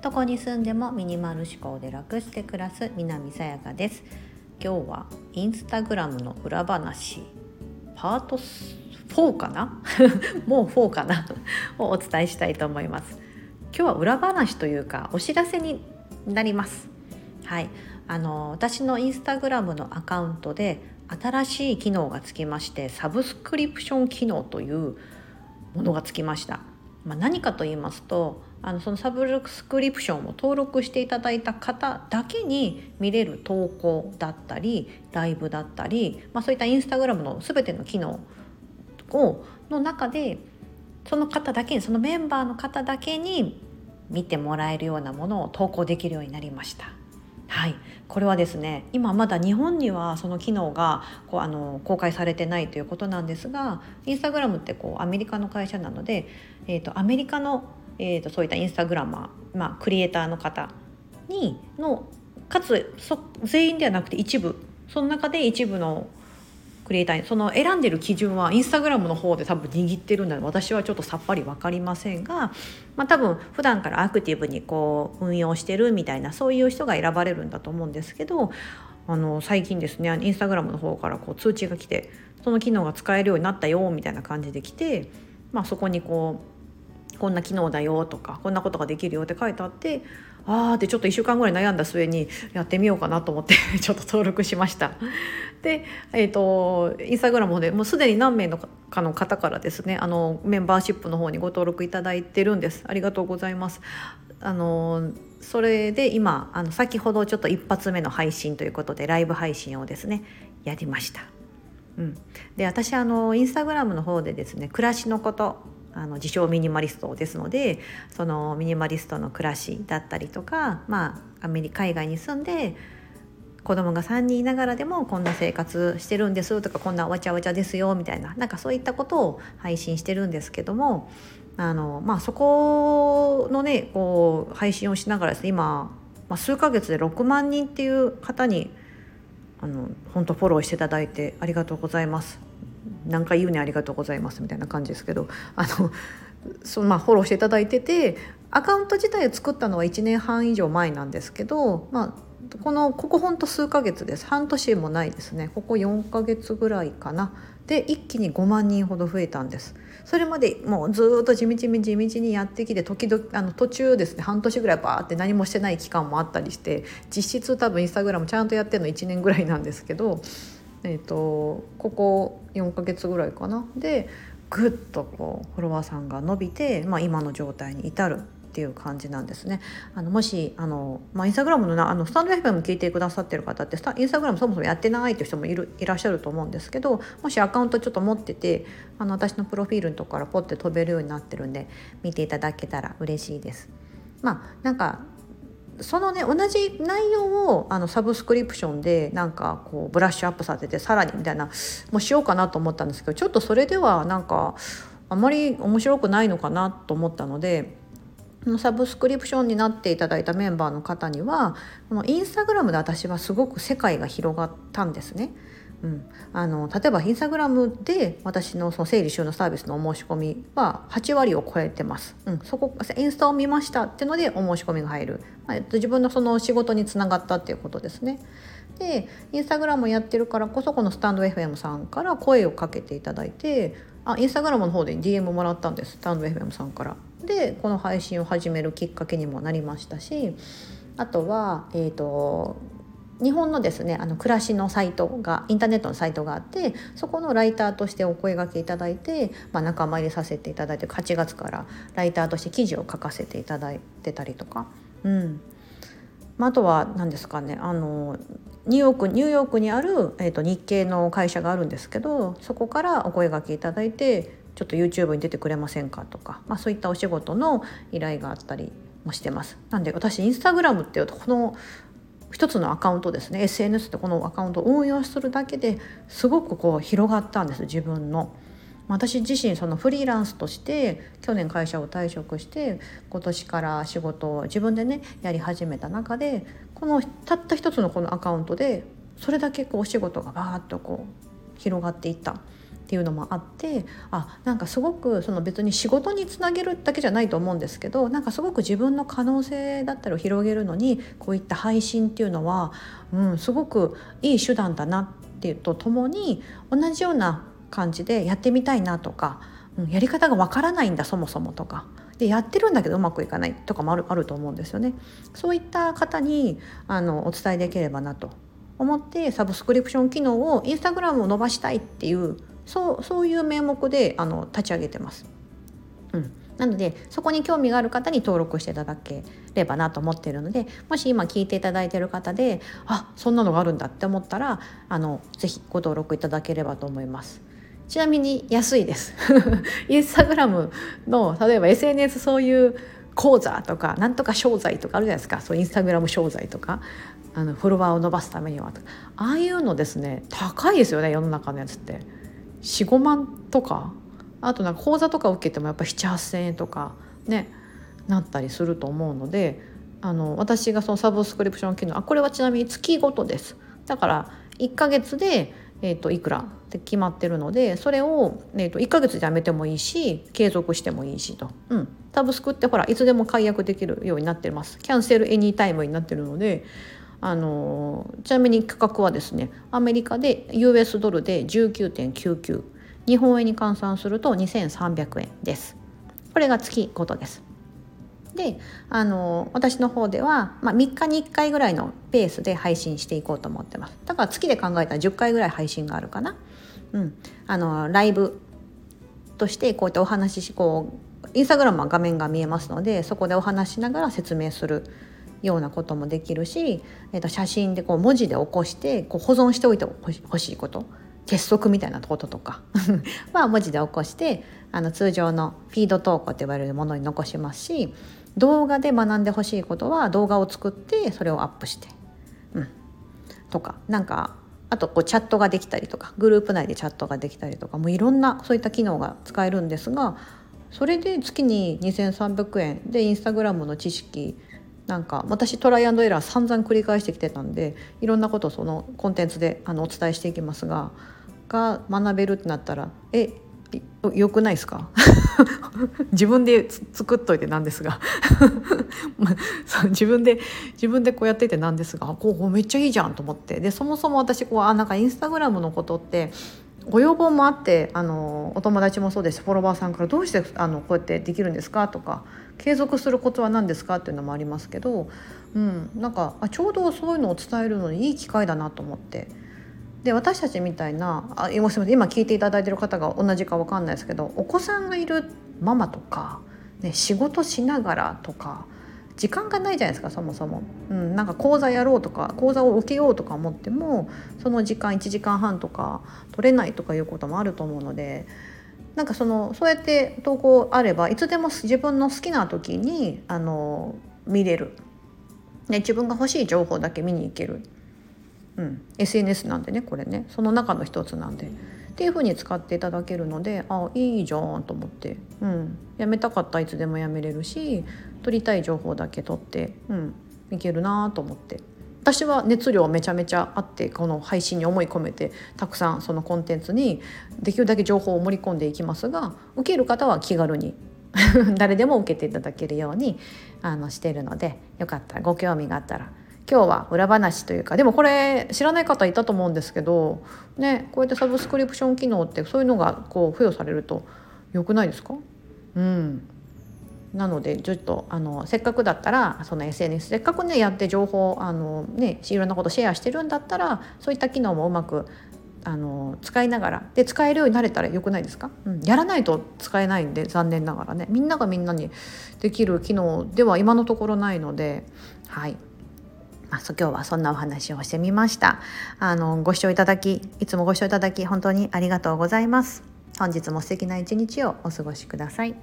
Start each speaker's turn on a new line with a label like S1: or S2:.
S1: どこに住んでもミニマル思考で楽して暮らす南さやかです。今日はインスタグラムの裏話パート4かな？もう4かな？をお伝えしたいと思います。今日は裏話というかお知らせになります。はい。あの私のインスタグラムのアカウントで新しい機能がつきましてサブスクリプション機能というものがつきました、まあ、何かと言いますとあのそのサブスクリプションを登録していただいた方だけに見れる投稿だったりライブだったり、まあ、そういったインスタグラムの全ての機能をの中でその方だけにそのメンバーの方だけに見てもらえるようなものを投稿できるようになりました。はい、これはですね今まだ日本にはその機能がこうあの公開されてないということなんですがインスタグラムってこうアメリカの会社なので、えーと、アメリカの、えーと、そういったインスタグラマー、まあ、クリエイターの方にのかつそ全員ではなくて一部その中で一部のクリエイターその選んでる基準はインスタグラムの方で多分握ってるんだ。私はちょっとさっぱり分かりませんが、まあ、多分普段からアクティブにこう運用してるみたいなそういう人が選ばれるんだと思うんですけどあの最近ですねインスタグラムの方からこう通知が来てその機能が使えるようになったよみたいな感じで来て、まあ、そこにこうこんな機能だよとかこんなことができるよって書いてあってあーってちょっと1週間ぐらい悩んだ末にやってみようかなと思って ちょっと登録しました。で、えーと、インスタグラムでもうすでに何名のかの方からですねあのメンバーシップの方にご登録いただいてるんですありがとうございます。あのそれで今あの先ほどちょっと一発目の配信ということでライブ配信をですねやりました。うん、で私あのインスタグラムの方でですね暮らしのことあの自称ミニマリストですのでそのミニマリストの暮らしだったりとか、まあ、アメリカ海外に住んで子供が3人いながらでもこんな生活してるんですとかこんなわちゃわちゃですよみたいななんかそういったことを配信してるんですけどもあの、まあ、そこのねこう配信をしながらですね今、まあ、数ヶ月で6万人っていう方にあの本当フォローしていただいてありがとうございます。何回言うねありがとうございますみたいな感じですけどあのそのまあフォローしていただいててアカウント自体を作ったのは1年半以上前なんですけど、まあ、このここほんと数ヶ月です。半年もないですね。ここ4ヶ月ぐらいかな。で一気に5万人ほど増えたんです。それまでもうずっと地道に地道にやってきて時々あの途中ですね。半年ぐらいバーって何もしてない期間もあったりして実質多分インスタグラムちゃんとやってるの1年ぐらいなんですけどえーと、ここ4ヶ月ぐらいかなでぐっとこうフォロワーさんが伸びて、まあ、今の状態に至るっていう感じなんですね。あのもしあの、まあ、インスタグラムのなあのスタンド FM 聞いてくださってる方ってインスタグラムそもそもやってないっていう人もいるいらっしゃると思うんですけどもしアカウントちょっと持っててあの私のプロフィールのとこからポッて飛べるようになってるんで見ていただけたら嬉しいです。まあなんかそのね同じ内容をあのサブスクリプションでなんかこうブラッシュアップさせてさらにみたいなもしようかなと思ったんですけどちょっとそれではなんかあまり面白くないのかなと思ったのでサブスクリプションになっていただいたメンバーの方にはこのインスタグラムで私はすごく世界が広がったんですね。うん、あの例えばインスタグラムで私のその整理収納サービスのお申し込みは8割を超えてます、うん、そこインスタを見ましたっていうのでお申し込みが入る、まあ、自分のその仕事につながったっていうことですね。でインスタグラムやってるからこそこのスタンド FM さんから声をかけていただいてあインスタグラムの方で DM もらったんです。スタンド FM さんから。でこの配信を始めるきっかけにもなりましたしあとは、えーと日本のですねあの暮らしのサイトがインターネットのサイトがあってそこのライターとしてお声がけいただいて、まあ、仲間入れさせていただいて8月からライターとして記事を書かせていただいてたりとか。うんまあ、あとは何ですかねあのニューヨークニューヨークにある、えーと、日系の会社があるんですけどそこからお声がけいただいてちょっと YouTube に出てくれませんかとか、まあ、そういったお仕事の依頼があったりもしてます。なんで私インスタグラムっていうとこの一つのアカウントですね SNS ってこのアカウントを運用するだけですごくこう広がったんです自分の。私自身そのフリーランスとして去年会社を退職して今年から仕事を自分でねやり始めた中でこのたった一つのこのアカウントでそれだけこうお仕事がバーッとこう広がっていったっていうのもあってあなんかすごくその別に仕事につなげるだけじゃないと思うんですけどなんかすごく自分の可能性だったりを広げるのにこういった配信っていうのは、うん、すごくいい手段だなっていうとともに同じような感じでやってみたいなとか、うん、やり方がわからないんだそもそもとか。でやってるんだけどうまくいかないとかもあるあると思うんですよね。そういった方にあのお伝えできればなと思ってサブスクリプション機能をインスタグラムを伸ばしたいっていうそうそういう名目であの立ち上げてます。うん、なのでそこに興味がある方に登録していただければなと思っているのでもし今聞いていただいている方であそんなのがあるんだって思ったらあのぜひご登録いただければと思います。ちなみに安いです。インスタグラムの例えば SNS そういう講座とかなんとか商材とかあるじゃないですかそうインスタグラム商材とかあのフォロワーを伸ばすためにはああいうのですね高いですよね世の中のやつって45万とかあとなんか講座とか受けてもやっぱ7,8,000円とかねなったりすると思うのであの私がそのサブスクリプション機能あこれはちなみに月ごとです。だから1ヶ月で、えーと、いくらって決まってるのでそれを、えーと、1ヶ月でやめてもいいし継続してもいいしと、うん、サブスクってほらいつでも解約できるようになってます。キャンセルエニータイムになってるのであのちなみに価格はですねアメリカで US ドルで19.99日本円に換算すると2300円です。これが月ごとです。であの私の方では、まあ、3日に1回ぐらいのペースで配信していこうと思ってます。だから月で考えたら10回ぐらい配信があるかな。うん。あのライブとしてこういったお話しこうインスタグラムは画面が見えますのでそこでお話しながら説明するようなこともできるし、えー、と写真でこう文字で起こしてこう保存しておいてほしいこと。鉄則みたいなこととか。は文字で起こしてあの通常のフィード投稿って言われるものに残しますし動画で学んでほしいことは動画を作ってそれをアップして、うん、とか。なんかあとこうチャットができたりとかグループ内でチャットができたりとかもういろんなそういった機能が使えるんですがそれで月に2300円でインスタグラムの知識なんか私トライアンドエラー散々繰り返してきてたんでいろんなことそのコンテンツであのお伝えしていきますがが学べるってなったらえよくないですか？自分で作っといてなんですが。そう自分で自分でこうやっててなんですがこうめっちゃいいじゃんと思って。でそもそも私こうあなんかインスタグラムのことってご要望もあってあのお友達もそうです。フォロワーさんからどうしてあのこうやってできるんですか？とか継続するコツは何ですか？っていうのもありますけど、うん、なんかあちょうどそういうのを伝えるのにいい機会だなと思って。で私たちみたいなあ今聞いていただいてる方が同じか分かんないですけどお子さんがいるママとか、ね、仕事しながらとか時間がないじゃないですかそもそも、うん、なんか講座やろうとか講座を受けようとか思ってもその時間1時間半とか取れないとかいうこともあると思うのでなんかそのそうやって投稿あればいつでも自分の好きな時にあの見れる、ね、自分が欲しい情報だけ見に行ける、うん、SNS なんでねこれね。その中の一つなんで。っていう風に使っていただけるのでああいいじゃんと思って、うん、やめたかったらいつでもやめれるし取りたい情報だけ取って、うん、いけるなと思って。私は熱量めちゃめちゃあってこの配信に思い込めてたくさんそのコンテンツにできるだけ情報を盛り込んでいきますが受ける方は気軽に 誰でも受けていただけるようにあのしてるのでよかったらご興味があったら今日は裏話というかでもこれ知らない方いたと思うんですけど、ね、こうやってサブスクリプション機能ってそういうのがこう付与されると良くないですか？うん。なのでちょっとあのせっかくだったらその SNS せっかくねやって情報あの、ね、いろんなことシェアしてるんだったらそういった機能もうまくあの使いながらで使えるようになれたらよくないですか、うん、やらないと使えないんで残念ながらね。みんながみんなにできる機能では今のところないのではい。まあ、今日はそんなお話をしてみましたあのご視聴いただきいつもご視聴いただき本当にありがとうございます本日も素敵な一日をお過ごしください。